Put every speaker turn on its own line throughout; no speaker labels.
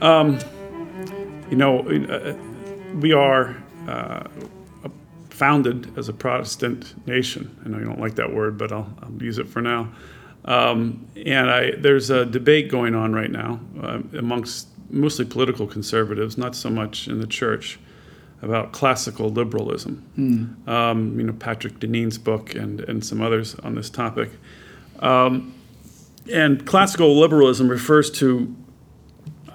Um, you know, uh, we are uh, founded as a Protestant nation. I know you don't like that word, but I'll, I'll use it for now. Um, and I, there's a debate going on right now uh, amongst mostly political conservatives, not so much in the church, about classical liberalism. Mm. Um, you know, Patrick Deneen's book and, and some others on this topic. Um, and classical liberalism refers to,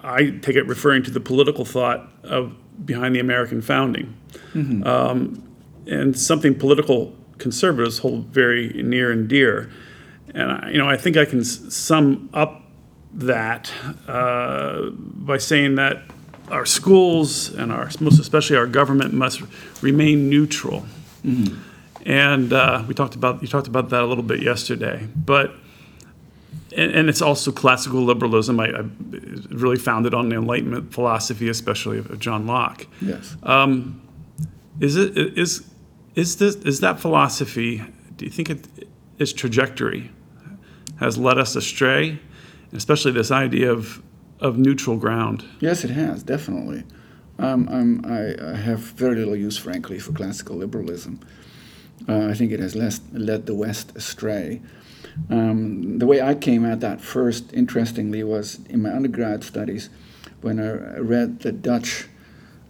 I take it referring to the political thought of behind the American founding, mm-hmm. um, and something political conservatives hold very near and dear. And I, you know, I think I can s- sum up that uh, by saying that our schools and our most especially our government must remain neutral. Mm-hmm. And uh, we talked about you talked about that a little bit yesterday, but and, and it's also classical liberalism. I, I, really founded on the Enlightenment philosophy, especially of, John Locke.
Yes.
Um, is it is is this is that philosophy? Do you think it, its trajectory has led us astray, especially this idea of of neutral ground?
Yes, it has definitely. Um, I, I, have very little use, frankly, for classical liberalism. Uh, I think it has less, led the West astray. Um, the way I came at that first, interestingly, was in my undergrad studies when I read the Dutch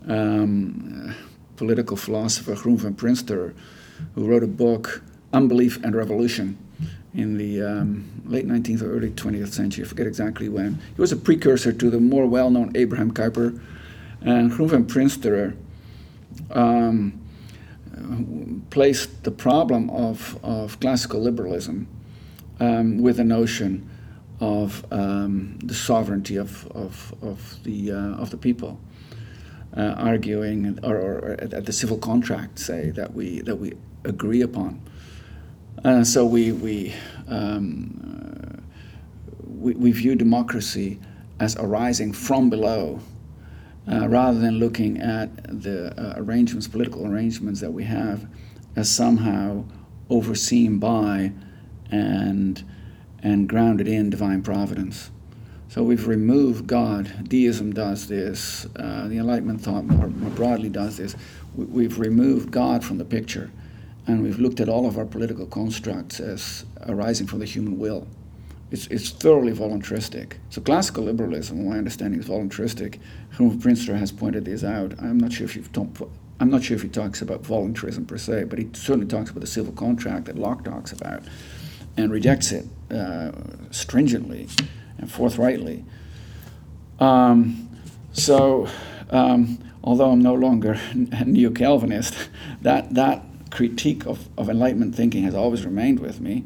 um, political philosopher Groen van Prinsterer, who wrote a book, Unbelief and Revolution, in the um, late 19th or early 20th century. I forget exactly when. He was a precursor to the more well known Abraham Kuyper. And Groen van Prinsterer um, placed the problem of, of classical liberalism um, with the notion of um, the sovereignty of, of, of, the, uh, of the people, uh, arguing, or, or, at the civil contract, say, that we, that we agree upon. Uh, so we, we, um, we, we, view democracy as arising from below. Uh, rather than looking at the uh, arrangements, political arrangements that we have, as somehow overseen by and, and grounded in divine providence. So we've removed God. Deism does this. Uh, the Enlightenment thought more, more broadly does this. We, have removed God from the picture, and we've looked at all of our political constructs as arising from the human will. It's, it's thoroughly voluntaristic. So classical liberalism, my understanding, is voluntaristic. Groen Prinsterer has pointed this out. I'm not sure if you've talked. I'm not sure if he talks about voluntarism per se, but he certainly talks about the civil contract that Locke talks about and rejects it uh, stringently and forthrightly. Um, so, um, although I'm no longer a neo Calvinist, that, that critique of, of Enlightenment thinking has always remained with me.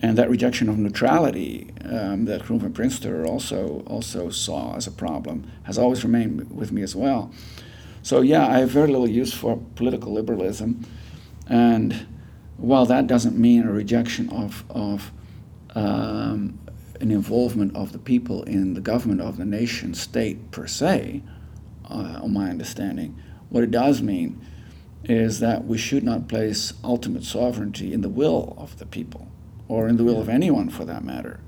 And that rejection of neutrality um, that Groen van Prinsterer also, also saw as a problem has always remained with me as well. So, yeah, I have very little use for political liberalism. And while that doesn't mean a rejection of, of um, an involvement of the people in the government of the nation state per se, uh, on my understanding, what it does mean is that we should not place ultimate sovereignty in the will of the people, or in the will of anyone for that matter,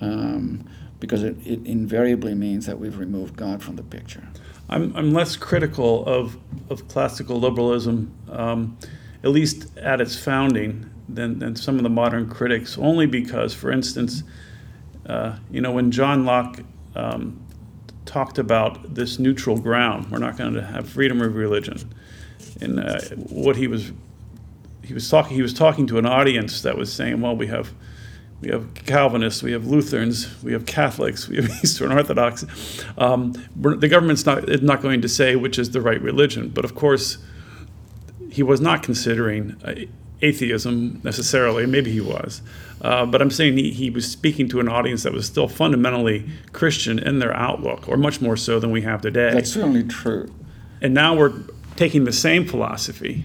um, because it, it invariably means that we've removed God from the picture.
I'm, I'm less critical of, of classical liberalism. Um, at least at its founding, than, than some of the modern critics, only because, for instance, uh, you know, when John Locke um, talked about this neutral ground, we're not going to have freedom of religion, and uh, what he was he was talking he was talking to an audience that was saying, well, we have we have Calvinists, we have Lutherans, we have Catholics, we have Eastern Orthodox. Um, the government's not not going to say which is the right religion, but of course he was not considering uh, atheism necessarily. Maybe he was. Uh, but I'm saying he, he was speaking to an audience that was still fundamentally Christian in their outlook, or much more so than we have today.
That's certainly true.
And now we're taking the same philosophy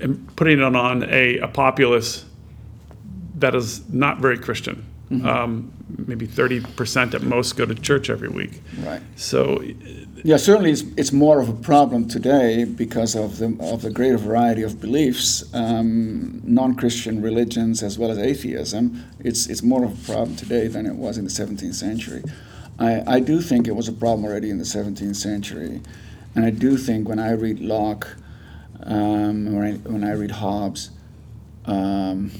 and putting it on a, a populace that is not very Christian. Mm-hmm. Um, maybe 30% at most go to church every week.
Right.
So
yeah, certainly it's, it's more of a problem today because of the, of the greater variety of beliefs, um, non Christian religions as well as atheism. It's, it's more of a problem today than it was in the 17th century. I, I do think it was a problem already in the 17th century. And I do think when I read Locke, um, when, I, when I read Hobbes, um,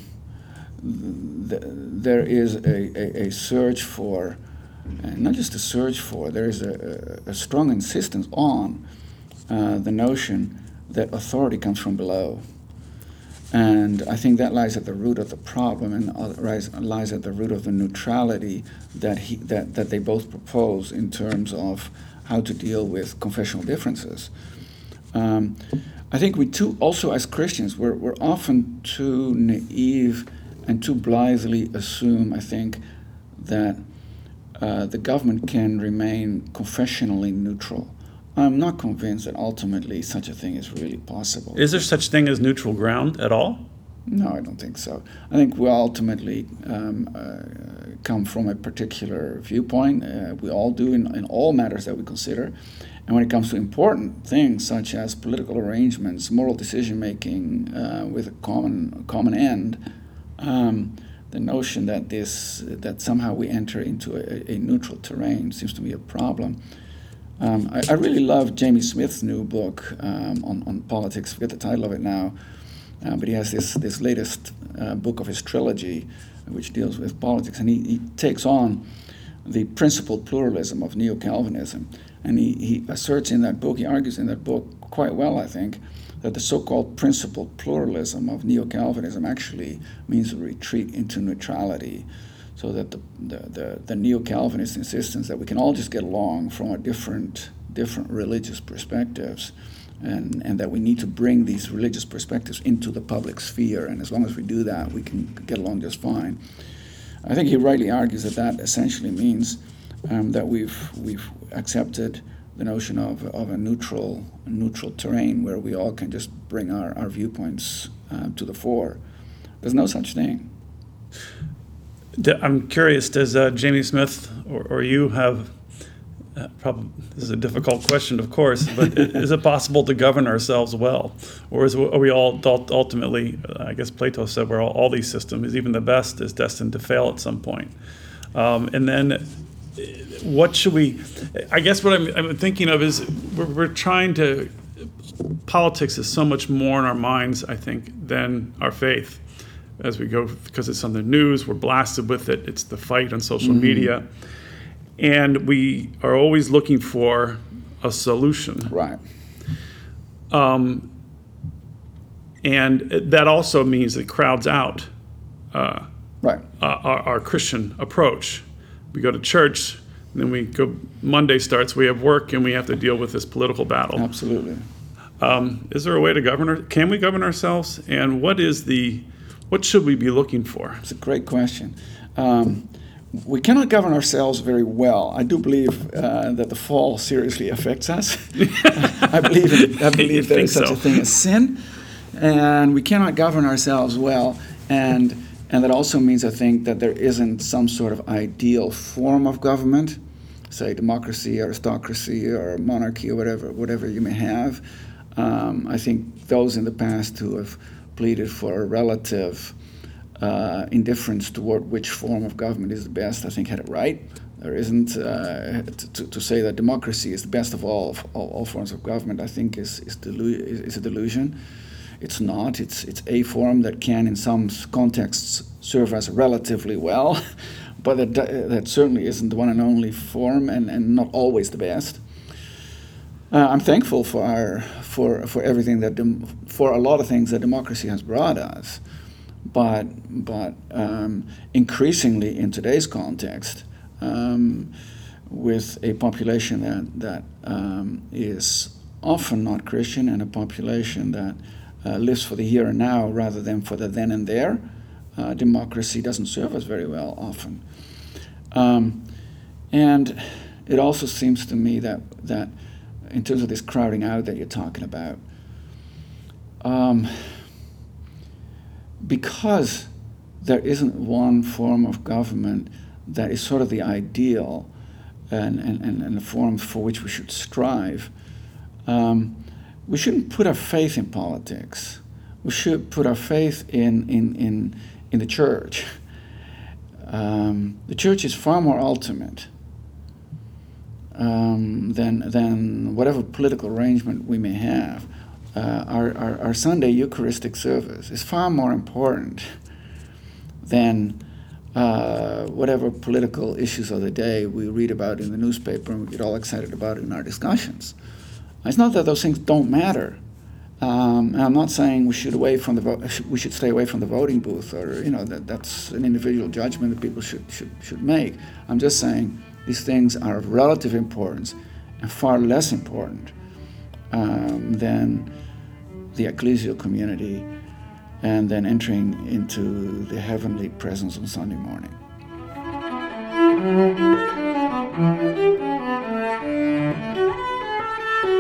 th- there is a, a, a search for, not just a search for, there is a, a strong insistence on uh, the notion that authority comes from below. And I think that lies at the root of the problem and lies at the root of the neutrality that, he, that, that they both propose in terms of how to deal with confessional differences. Um, I think we too, also as Christians, we're, we're often too naive and too blithely assume, I think, that uh, the government can remain confessionally neutral. I'm not convinced that ultimately such a thing is really possible.
Is there such thing as neutral ground at all?
No, I don't think so. I think we ultimately um, uh, come from a particular viewpoint. Uh, we all do in, in all matters that we consider. And when it comes to important things such as political arrangements, moral decision making uh, with a common common end, um, the notion that this that somehow we enter into a, a neutral terrain seems to be a problem. Um, I, I, really love Jamie Smith's new book um, on, on politics. Forget the title of it now, uh, but he has this this latest uh, book of his trilogy, which deals with politics, and he, he takes on the principled pluralism of neo Calvinism, and he, he asserts in that book, he argues in that book quite well, I think, that the so-called principled pluralism of neo Calvinism actually means a retreat into neutrality so that the, the, the, the neo-Calvinist insistence that we can all just get along from a different, different religious perspectives and, and that we need to bring these religious perspectives into the public sphere. And as long as we do that, we can get along just fine. I think he rightly argues that that essentially means um, that we've, we've accepted the notion of, of a neutral, neutral terrain where we all can just bring our, our viewpoints uh, to the fore. There's no such thing.
I'm curious, does uh, Jamie Smith or, or you have, uh, probably, this is a difficult question, of course, but is it possible to govern ourselves well? Or is, are we all ultimately, I guess Plato said, we're all, all these systems, even the best, is destined to fail at some point. Um, and then what should we, I guess what I'm, I'm thinking of is we're, we're trying to, politics is so much more in our minds, I think, than our faith as we go because it's on the news. We're blasted with it. It's the fight on social mm. media, and we are always looking for a solution.
Right.
Um, and that also means it crowds out uh,
right.
Uh, our, our, Christian approach. We go to church, and then we go. Monday starts. We have work, and we have to deal with this political battle.
Absolutely.
Um, is there a way to govern? Our, can we govern ourselves? And what is the what should we be looking for?
It's a great question. Um, we cannot govern ourselves very well. I do believe uh, that the fall seriously affects us. I believe in, I believe there is such so. a thing as sin, and we cannot govern ourselves well. And and that also means, I think, that there isn't some sort of ideal form of government, say democracy, aristocracy, or monarchy, or whatever whatever you may have. Um, I think those in the past who have pleaded for a relative uh, indifference toward which form of government is the best, I think had it right. There isn't uh, to, to, say that democracy is the best of all, of all, all forms of government. I think is is, delu- is a delusion. It's not. It's it's a form that can, in some contexts, serve us relatively well, but that that certainly isn't the one and only form, and, and not always the best. Uh, I'm thankful for our for for everything that for a lot of things that democracy has brought us, but but um, increasingly in today's context, um, with a population that that um, is often not Christian and a population that lives for the here and now rather than for the then and there, uh, democracy doesn't serve us very well often, um, and it also seems to me that that in terms of this crowding out that you're talking about, um, because there isn't one form of government that is sort of the ideal and, and, and, the form for which we should strive, um, we shouldn't put our faith in politics. We should put our faith in, in, in, in the church. Um, the church is far more ultimate um, than, than whatever political arrangement we may have. Uh, our, our, our, Sunday Eucharistic service is far more important than uh, whatever political issues of the day we read about in the newspaper and we get all excited about in our discussions. It's not that those things don't matter. Um, I'm not saying we should away from the vo- we should stay away from the voting booth, or you know that that's an individual judgment that people should should should make. I'm just saying these things are of relative importance and far less important um, than the ecclesial community and then entering into the heavenly presence on Sunday morning.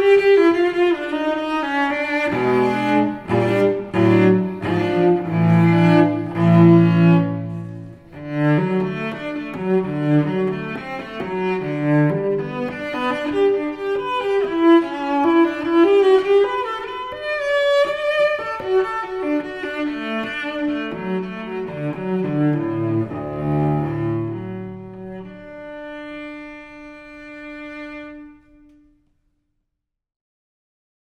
Música